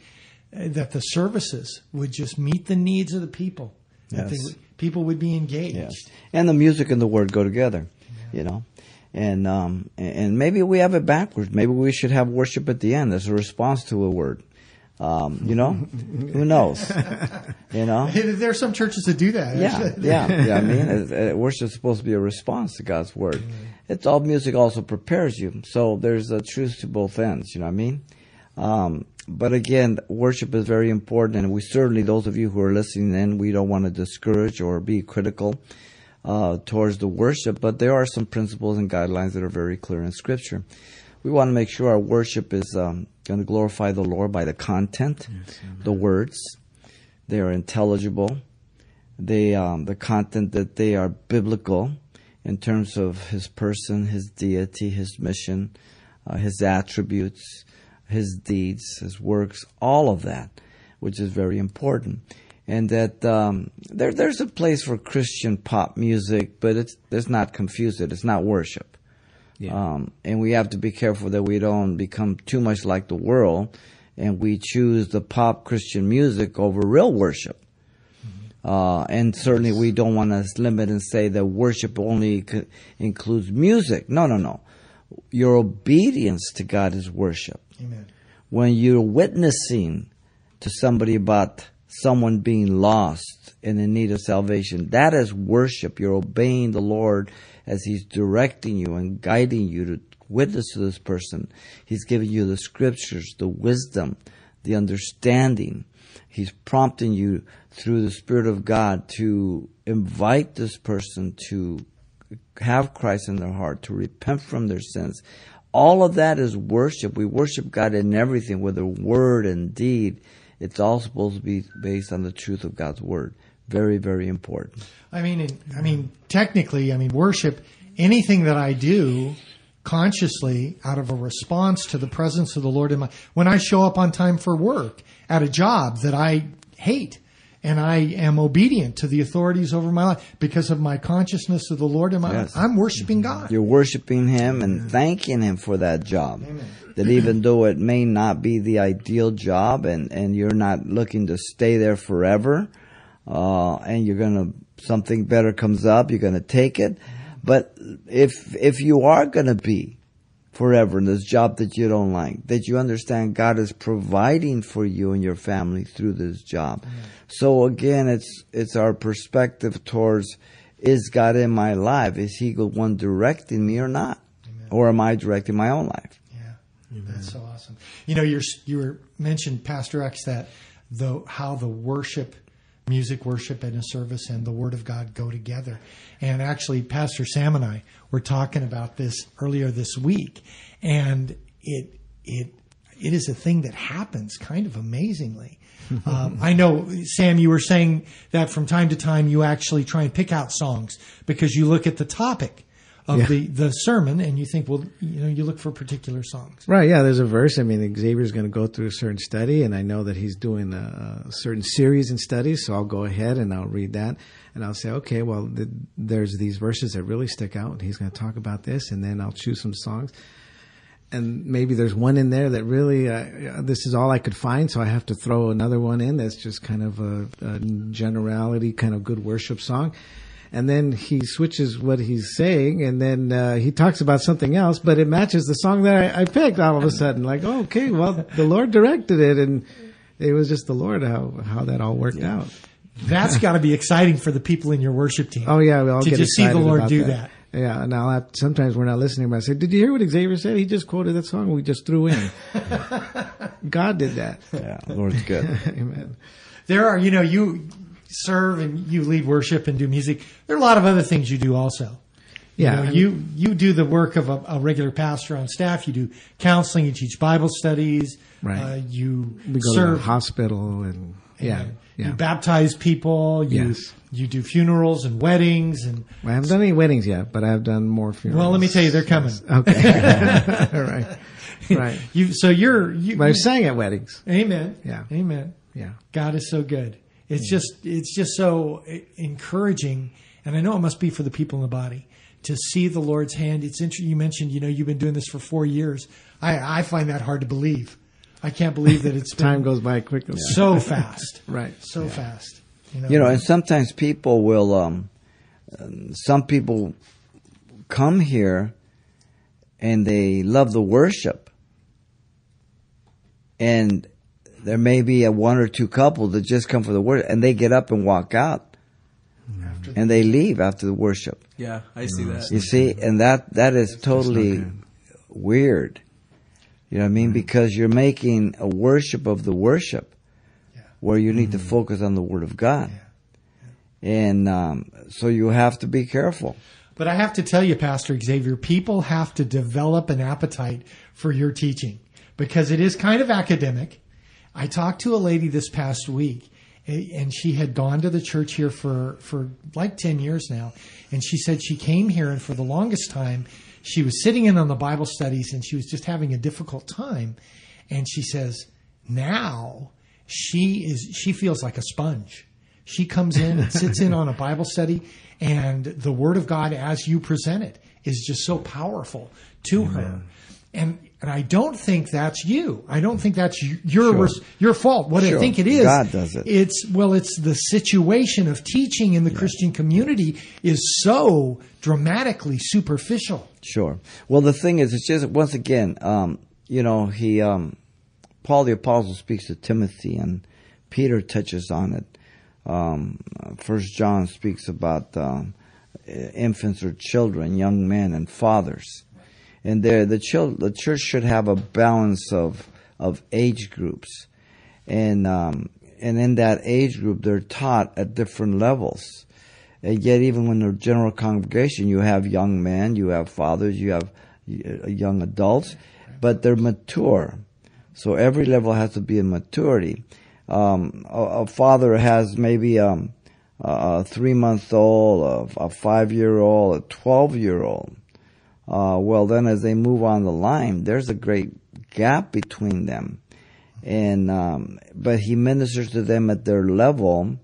B: uh, that the services would just meet the needs of the people. That they
C: Yes.
B: people would be engaged.
C: Yes, and the music and the word go together, you know, and um, and maybe we have it backwards. Maybe we should have worship at the end as a response to a word. Um, you know, who knows? You know,
B: There are some churches that do that.
C: yeah, yeah, yeah. I mean, worship is supposed to be a response to God's word. It's all music also prepares you. So there's a truth to both ends. You know what I mean? Um, but again, worship is very important, and we certainly, those of you who are listening in, we don't want to discourage or be critical uh, towards the worship, but there are some principles and guidelines that are very clear in Scripture. We want to make sure our worship is um, going to glorify the Lord by the content, the words. They are intelligible. They, um, the content that they are biblical in terms of His person, His deity, His mission, uh, His attributes, His deeds, His works, all of that, which is very important and that um, there there's a place for Christian pop music, but it's let's not confuse it. It's not worship,
E: Yeah.
C: um, and we have to be careful that we don't become too much like the world, and we choose the pop Christian music over real worship. Uh, and certainly we don't want to limit and say that worship only c- includes music. No, no, no. Your obedience to God is worship
B: Amen.
C: when you're witnessing to somebody about someone being lost and in need of salvation, that is worship. You're obeying the Lord as He's directing you and guiding you to witness to this person. He's giving you the scriptures, the wisdom, the understanding. He's prompting you through the Spirit of God to invite this person to have Christ in their heart, to repent from their sins. All of that is worship. We worship God in everything, whether word and deed. It's all supposed to be based on the truth of God's word. Very, very important.
B: I mean, I mean, technically, I mean, worship. Anything that I do consciously out of a response to the presence of the Lord in my when I show up on time for work at a job that I hate and I am obedient to the authorities over my life because of my consciousness of the Lord in my
C: Yes.
B: life. I'm worshiping God.
C: You're worshiping Him and thanking Him for that job. That even though it may not be the ideal job and, and you're not looking to stay there forever, uh, and you're gonna, something better comes up, you're gonna take it. But if, if you are gonna be forever in this job that you don't like, that you understand God is providing for you and your family through this job. Mm-hmm. So again, it's, it's our perspective towards, is God in my life? Is He the one directing me or not? Or am I directing my own life?
B: Yeah, that's so awesome. You know, you're you were mentioned Pastor X that the how the worship, music worship and a service and the Word of God go together. And actually, Pastor Sam and I were talking about this earlier this week, and it it it is a thing that happens kind of amazingly. um, I know, Sam, you were saying that from time to time you actually try and pick out songs because you look at the topic of
E: Yeah.
B: the, the sermon and you think, well, you know, you look for particular songs.
E: Right, yeah, there's a verse. I mean, Xavier's going to go through a certain study, and I know that he's doing a, a certain series and studies, so I'll go ahead and I'll read that, and I'll say, okay, well, th- there's these verses that really stick out, and he's going to talk about this, and then I'll choose some songs. And maybe there's one in there that really, uh, this is all I could find, so I have to throw another one in that's just kind of a, a generality, kind of good worship song and then he switches what he's saying, and then uh, he talks about something else, but it matches the song that I, I picked all of a sudden. Like, oh, okay, well, the Lord directed it, and it was just the Lord how how that all worked out.
B: That's got to be exciting for the people in your worship team.
E: Oh yeah, we all
B: to
E: get
B: just see the Lord
E: about
B: do that.
E: Yeah, and I'll have, sometimes we're not listening, but I say, "Did you hear what Xavier said? He just quoted that song we just threw in." God did that.
C: Yeah, Lord's good.
E: Amen.
B: There are, you know, you serve and you lead worship and do music. There are a lot of other things you do also.
E: Yeah,
B: You,
E: I
B: know,
E: mean-
B: you you do the work of a, a regular pastor on staff. You do counseling. You teach Bible studies.
E: Right.
B: Uh, you
E: we go
B: serve.
E: to the hospital, and yeah,
B: and
E: yeah.
B: You baptize people. You
E: Yes.
B: you do funerals and weddings and
E: I haven't done any weddings yet, but I've done more funerals.
B: well, let me tell you, they're coming.
E: Okay. All right. Right.
B: You so you're you.
E: But I've sang at weddings.
B: amen.
E: Yeah.
B: Amen.
E: Yeah.
B: God is so good. It's just it's just so encouraging, and I know it must be for the people in the body to see the Lord's hand. It's interesting. You mentioned you know you've been doing this for four years. I I find that hard to believe. I can't believe that it's been
E: Time goes by quickly.
B: so fast.
E: Right.
B: So fast. You know.
C: You know, and sometimes people will, um, um, some people come here and they love the worship. And there may be a one or two couple that just come for the worship and they get up and walk out and they leave after the worship.
D: Yeah, I see that.
C: You see, and that that is totally weird. You know what I mean? Because you're making a worship of the worship, where you need to focus on the Word of God, and um, so you have to be careful.
B: But I have to tell you, Pastor Xavier, people have to develop an appetite for your teaching because it is kind of academic. I talked to a lady this past week and she had gone to the church here for, for like 10 years now. And she said she came here and for the longest time, she was sitting in on the Bible studies and she was just having a difficult time. And she says, now she is, she feels like a sponge. She comes in and sits in on a Bible study, and the Word of God, as you present it, is just so powerful to her. And and I don't think that's you. I don't think that's your
C: Sure.
B: your fault. What I
C: Sure.
B: think it is,
C: God does it.
B: It's well, it's the situation of teaching in the Christian community is so dramatically superficial.
C: Sure. Well, the thing is, it's just once again, um, you know, he um, Paul the apostle speaks to Timothy, and Peter touches on it. Um, First John speaks about um, infants or children, young men, and fathers. And there, the the church should have a balance of of age groups, and um, and in that age group, they're taught at different levels. And yet, even when the general congregation, you have young men, you have fathers, you have uh, young adults, but they're mature. So every level has to be in maturity. Um, a, a father has maybe um, a three month old, a, a five year old, a 12 year old. Uh, well, then as they move on the line, there's a great gap between them. And, um, but he ministers to them at their level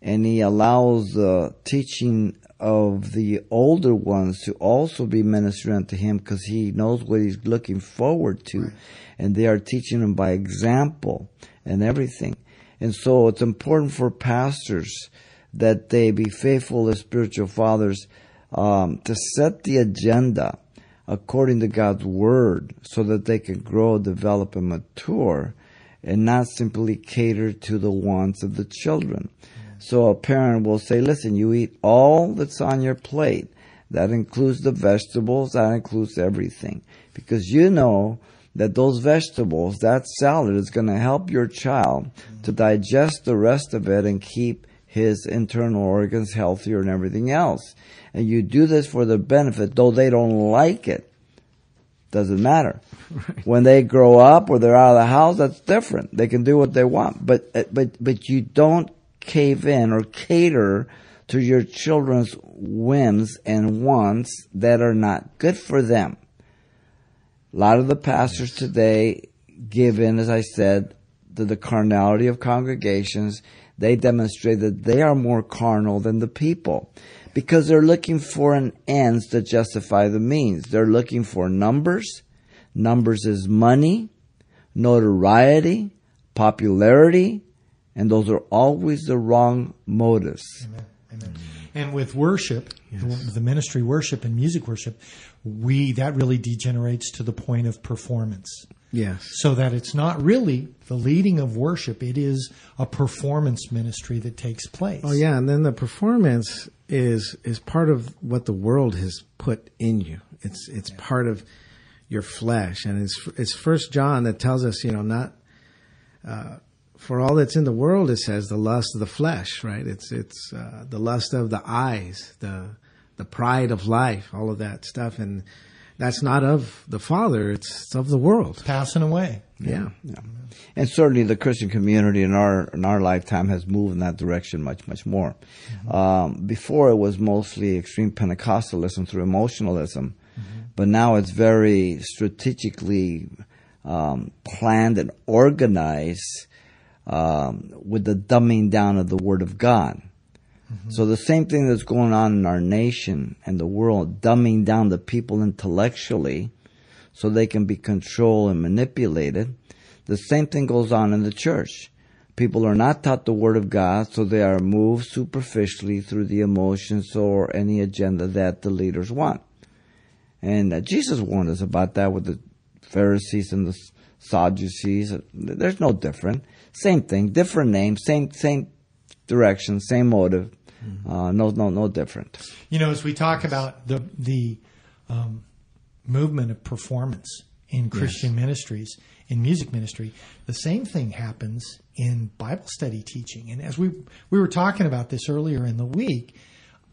C: and he allows the teaching of the older ones to also be ministering to him because he knows what he's looking forward to. And they are teaching him by example and everything. And so it's important for pastors that they be faithful as spiritual fathers um, to set the agenda according to God's word so that they can grow, develop, and mature and not simply cater to the wants of the children. So a parent will say, listen, you eat all that's on your plate. That includes the vegetables, that includes everything. Because you know that those vegetables, that salad is going to help your child to digest the rest of it and keep his internal organs healthier and everything else. And you do this for their benefit, though they don't like it. Doesn't matter. When they grow up or they're out of the house, that's different. They can do what they want. But, but, but you don't cave in or cater to your children's whims and wants that are not good for them. A lot of the pastors today give in, as I said, to the carnality of congregations. They demonstrate that they are more carnal than the people because they're looking for an ends to justify the means. They're looking for numbers. Numbers is money, notoriety, popularity, and those are always the wrong motives.
B: And with worship, the, the ministry worship and music worship, we that really degenerates to the point of performance.
E: Yes.
B: So that it's not really the leading of worship; it is a performance ministry that takes place.
E: Oh yeah, and then the performance is is part of what the world has put in you. It's it's part of your flesh, and it's it's First John that tells us, you know, not uh, for all that's in the world. It says the lust of the flesh, right? It's it's uh, the lust of the eyes, the the pride of life, all of that stuff, and that's not of the Father. It's of the world.
B: passing away.
E: Yeah.
C: Yeah. And certainly the Christian community in our in our lifetime has moved in that direction much much more. Um, before it was mostly extreme Pentecostalism through emotionalism, but now it's very strategically um, planned and organized um, with the dumbing down of the Word of God. So the same thing that's going on in our nation and the world, dumbing down the people intellectually so they can be controlled and manipulated. The same thing goes on in the church. People are not taught the Word of God, so they are moved superficially through the emotions or any agenda that the leaders want. And uh, Jesus warned us about that with the Pharisees and the Sadducees. There's no different. Same thing, different name, same same direction, same motive. Uh, no, no, no different.
B: You know, as we talk about the the um, movement of performance in Christian ministries, in music ministry, the same thing happens in Bible study teaching. And as we we were talking about this earlier in the week,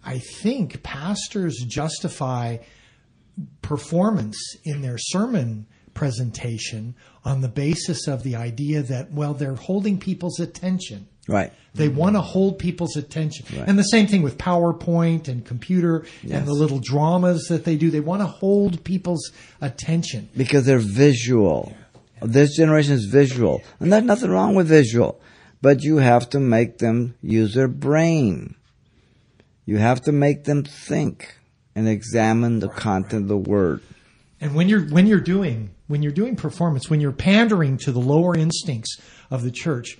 B: I think pastors justify performance in their sermon presentation on the basis of the idea that well they're holding people's attention
C: Right.
B: they want to hold people's attention. And the same thing with PowerPoint and computer and the little dramas that they do. They want to hold people's attention.
C: because they're visual. This generation is visual, and there's nothing wrong with visual, but you have to make them use their brain. You have to make them think and examine the content of the word.
B: And when you're when you're doing when you're doing performance, when you're pandering to the lower instincts of the church,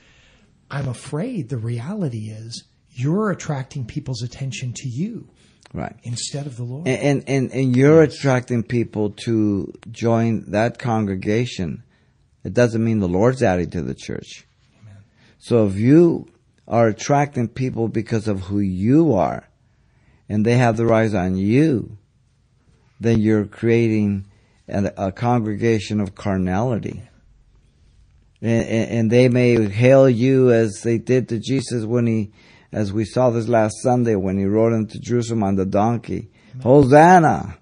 B: I'm afraid the reality is you're attracting people's attention to you
C: Right.
B: instead of the Lord.
C: And, and, and, you're attracting people to join that congregation. It doesn't mean the Lord's adding to the church. So if you are attracting people because of who you are, and they have their eyes on you, then you're creating a, a congregation of carnality. And, and, they may hail you as they did to Jesus when he, as we saw this last Sunday, when he rode into Jerusalem on the donkey. Hosanna!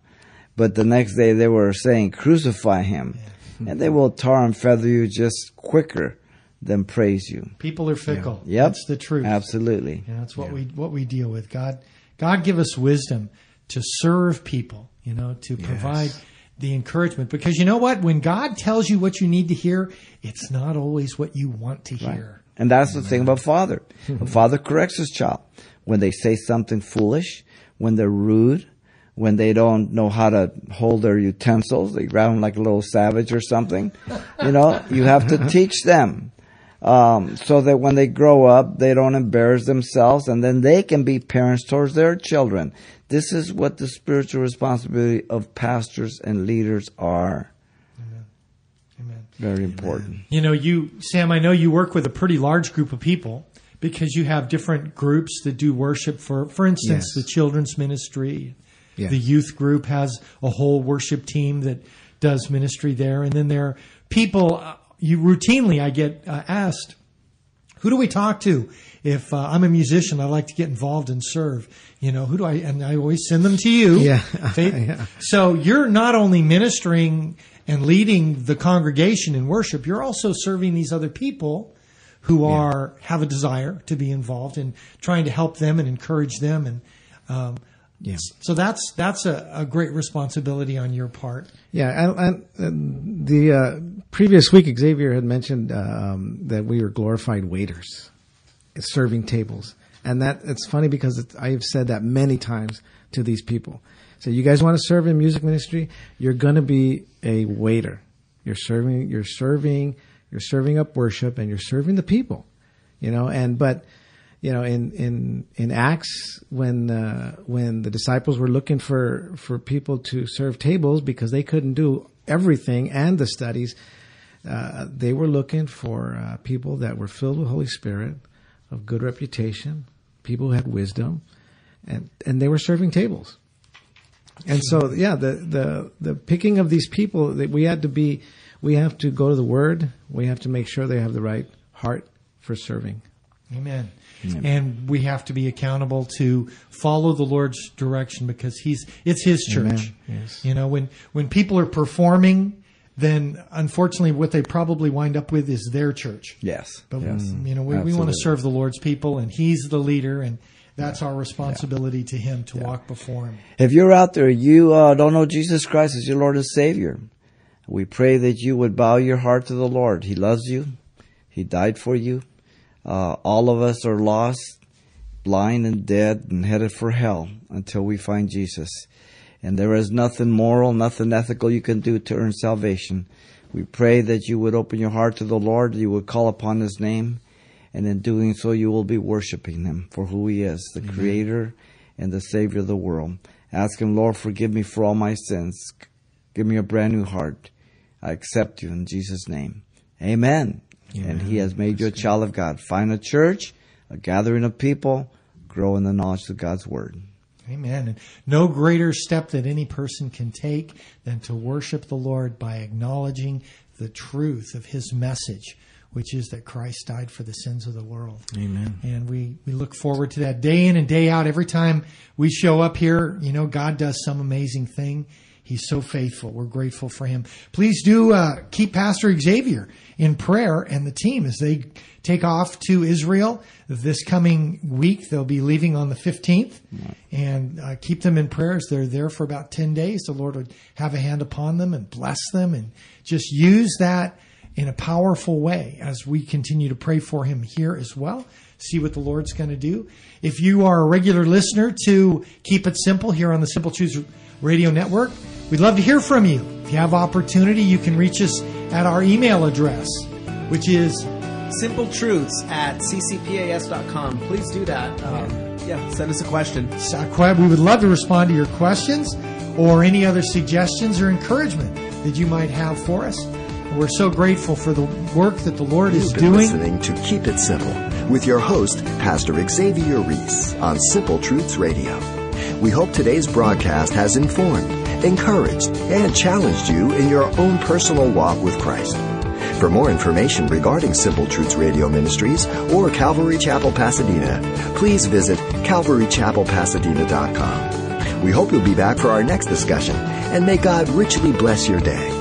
C: But the next day they were saying, crucify him. And they will tar and feather you just quicker than praise you.
B: People are fickle.
C: Yep.
B: That's the truth.
C: Absolutely.
B: Yeah, that's what we what we deal with. God God give us wisdom to serve people, you know, to provide the encouragement. Because you know what? When God tells you what you need to hear, it's not always what you want to hear.
C: And that's the thing about father. A father corrects his child when they say something foolish, when they're rude, when they don't know how to hold their utensils. They grab them like a little savage or something. You know, you have to teach them. Um, so that when they grow up, they don't embarrass themselves and then they can be parents towards their children. This is what the spiritual responsibility of pastors and leaders are.
B: Amen.
C: Very important.
B: You know, you Sam, I know you work with a pretty large group of people because you have different groups that do worship for for instance,
E: Yes.
B: the children's ministry.
E: Yeah.
B: The youth group has a whole worship team that does ministry there and then there are people uh, you routinely I get uh, asked who do we talk to if uh, I'm a musician? I'd like to get involved and serve. You know, who do I? And I always send them to you.
E: Yeah. Yeah.
B: So you're not only ministering and leading the congregation in worship, you're also serving these other people who are have a desire to be involved and trying to help them and encourage them. And um,
E: Yeah.
B: so that's that's a, a great responsibility on your part.
E: Yeah, and, and the uh, previous week, Xavier had mentioned um, that we were glorified waiters, serving tables, and that it's funny because it's, I have said that many times to these people. So, you guys want to serve in music ministry? You're going to be a waiter. You're serving. You're serving. You're serving up worship, and you're serving the people. You know, and but you know, in in in Acts, when uh, when the disciples were looking for for people to serve tables because they couldn't do everything and the studies, uh, they were looking for uh, people that were filled with Holy Spirit, of good reputation, people who had wisdom, and and they were serving tables. And so, yeah, the the the picking of these people that we had to be, we have to go to the Word. We have to make sure they have the right heart for serving.
B: Amen. And we have to be accountable to follow the Lord's direction because He's it's His church.
E: Yes.
B: You know, when when people are performing, then unfortunately, what they probably wind up with is their church.
C: Yes.
B: But
C: yes.
B: you know, we, we want to serve the Lord's people, and He's the leader, and that's our responsibility to Him to walk before Him.
C: If you're out there, you uh, don't know Jesus Christ as your Lord and Savior, we pray that you would bow your heart to the Lord. He loves you. He died for you. Uh, all of us are lost, blind and dead, and headed for hell until we find Jesus. And there is nothing moral, nothing ethical you can do to earn salvation. We pray that you would open your heart to the Lord, you would call upon His name, and in doing so, you will be worshiping Him for who He is, the Creator and the Savior of the world. Ask Him, Lord, forgive me for all my sins. Give me a brand new heart. I accept you in Jesus' name. Amen. And He has made you a child of God. Find a church, a gathering of people, grow in the knowledge of God's Word.
B: Amen. And no greater step that any person can take than to worship the Lord by acknowledging the truth of his message, which is that Christ died for the sins of the world.
E: Amen.
B: And we, we look forward to that day in and day out. Every time we show up here, you know, God does some amazing thing. He's so faithful. We're grateful for him. Please do uh, keep Pastor Xavier in prayer and the team as they take off to Israel this coming week. They'll be leaving on the 15th and uh, keep them in prayer as they're there for about 10 days. The Lord would have a hand upon them and bless them and just use that in a powerful way as we continue to pray for him here as well. See what the Lord's going to do. If you are a regular listener to Keep It Simple here on the Simple Truths Radio Network, we'd love to hear from you. If you have opportunity, you can reach us at our email address, which is
D: Simple truths at ccpas.com. Please do that. Um, yeah, send us a question.
B: We would love to respond to your questions or any other suggestions or encouragement that you might have for us. We're so grateful for the work that the Lord is
I: You've been
B: doing.
I: listening to Keep It Simple with your host, Pastor Xavier Reese on Simple Truths Radio. We hope today's broadcast has informed, encouraged, and challenged you in your own personal walk with Christ. For more information regarding Simple Truths Radio Ministries or Calvary Chapel Pasadena, please visit calvarychapelpasadena.com. We hope you'll be back for our next discussion, and may God richly bless your day.